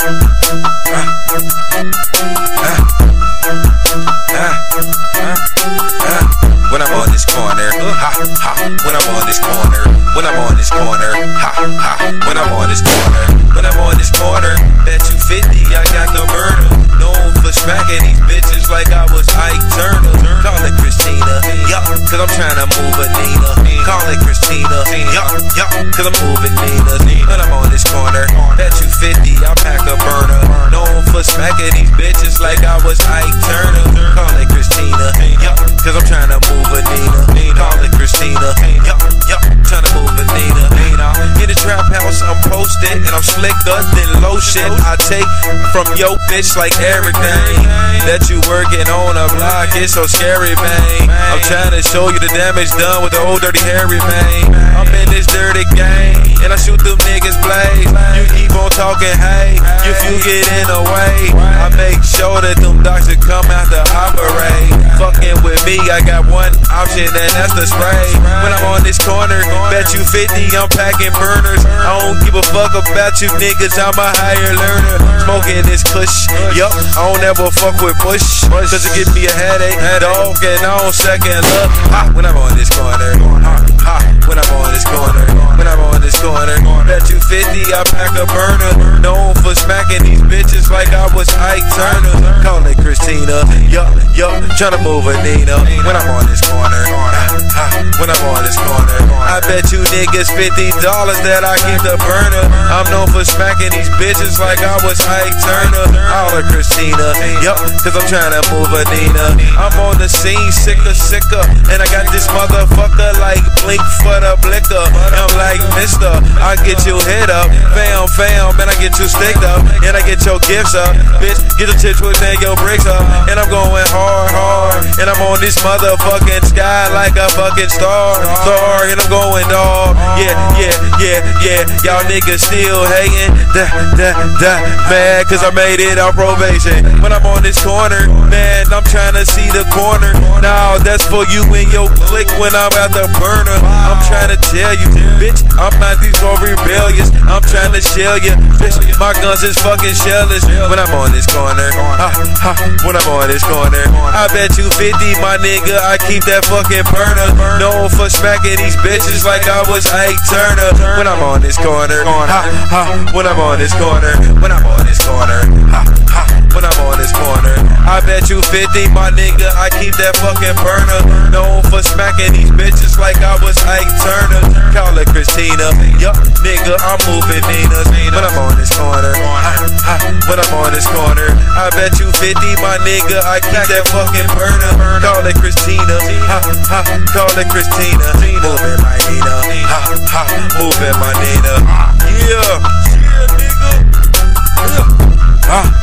When I'm on this corner, ha ha. When I'm on this corner, when I'm on this corner, ha ha. When I'm on this corner, when I'm on this corner, bet you 50, I got the murder. Known for smacking these bitches like I was Ike Turner. Call it Christina, yup, cause I'm trying move a. Call it Christina, yup, yup, cause I'm moving Nina. And I'm slicker than lotion. I take from yo bitch like everything that you working on a block. It's so scary, man. I'm trying to show you the damage done with the old dirty hairy man. I'm in this dirty game and I shoot them niggas blaze. You keep on talking, hey, if you get in the way, I make sure that them doctors come out to operate. Fucking with me, I got one option and that's the spray. When I'm on this corner, bet you 50, I'm packing burners. I don't give a fuck about you niggas, I'm a higher learner. Smoking this kush, yup, I don't ever fuck with Bush. Cause it gives me a headache, dog, and I don't second look. Ha, when I'm on this corner, ha, ha, when I'm on this corner, when I'm on this corner, bet you 50, I pack a burner. Known for smacking these bitches like I was Ike Turner. Christina, yup, yup, tryna move a Nina. When I'm on this corner, bet you niggas fifty dollars that I keep the burner. I'm known for smacking these bitches like I was Ike Turner. Of Christina, yup, cause I'm trying to move a Nina. I'm on the scene, sicker, sicker, and I got this motherfucker like blink for the blicker. I'm like Mister, I get you hit up, fam, fam, and I get you sticked up, and I get your gifts up, bitch. Get your tits with and your bricks up, and I'm going hard, hard, and I'm on this motherfucking sky like a fucking star, star, and I'm going Yeah, yeah, yeah, yeah. Y'all niggas still hating, da, da, da, mad, cause I made it on probation. When I'm on this corner, man, I'm trying to see the corner. Now that's for you and your click when I'm at the burner. I'm trying to tell you, bitch, I'm not these so rebellious. I'm trying to shell you, bitch. My guns is fucking shellless. When I'm on this corner, ha, ha, when I'm on this corner, I bet you 50, my nigga, I keep that fucking burner. Known for smacking these bitches like I was Ike Turner. When I'm on this corner, ha, ha, when I'm on this corner, when I'm on this corner, ha, ha, when I'm on this corner. I bet you 50, my nigga, I keep that fucking burner. Known Tina. Yup, nigga, I'm moving Venus. When I'm on this corner, when I'm on this corner, I bet you 50, my nigga, I keep that fucking burner. Call it Christina, ha, ha, call it Christina. Moving my Nina, ha, ha, moving my Nina. Yeah, yeah, nigga. Yeah. Ah.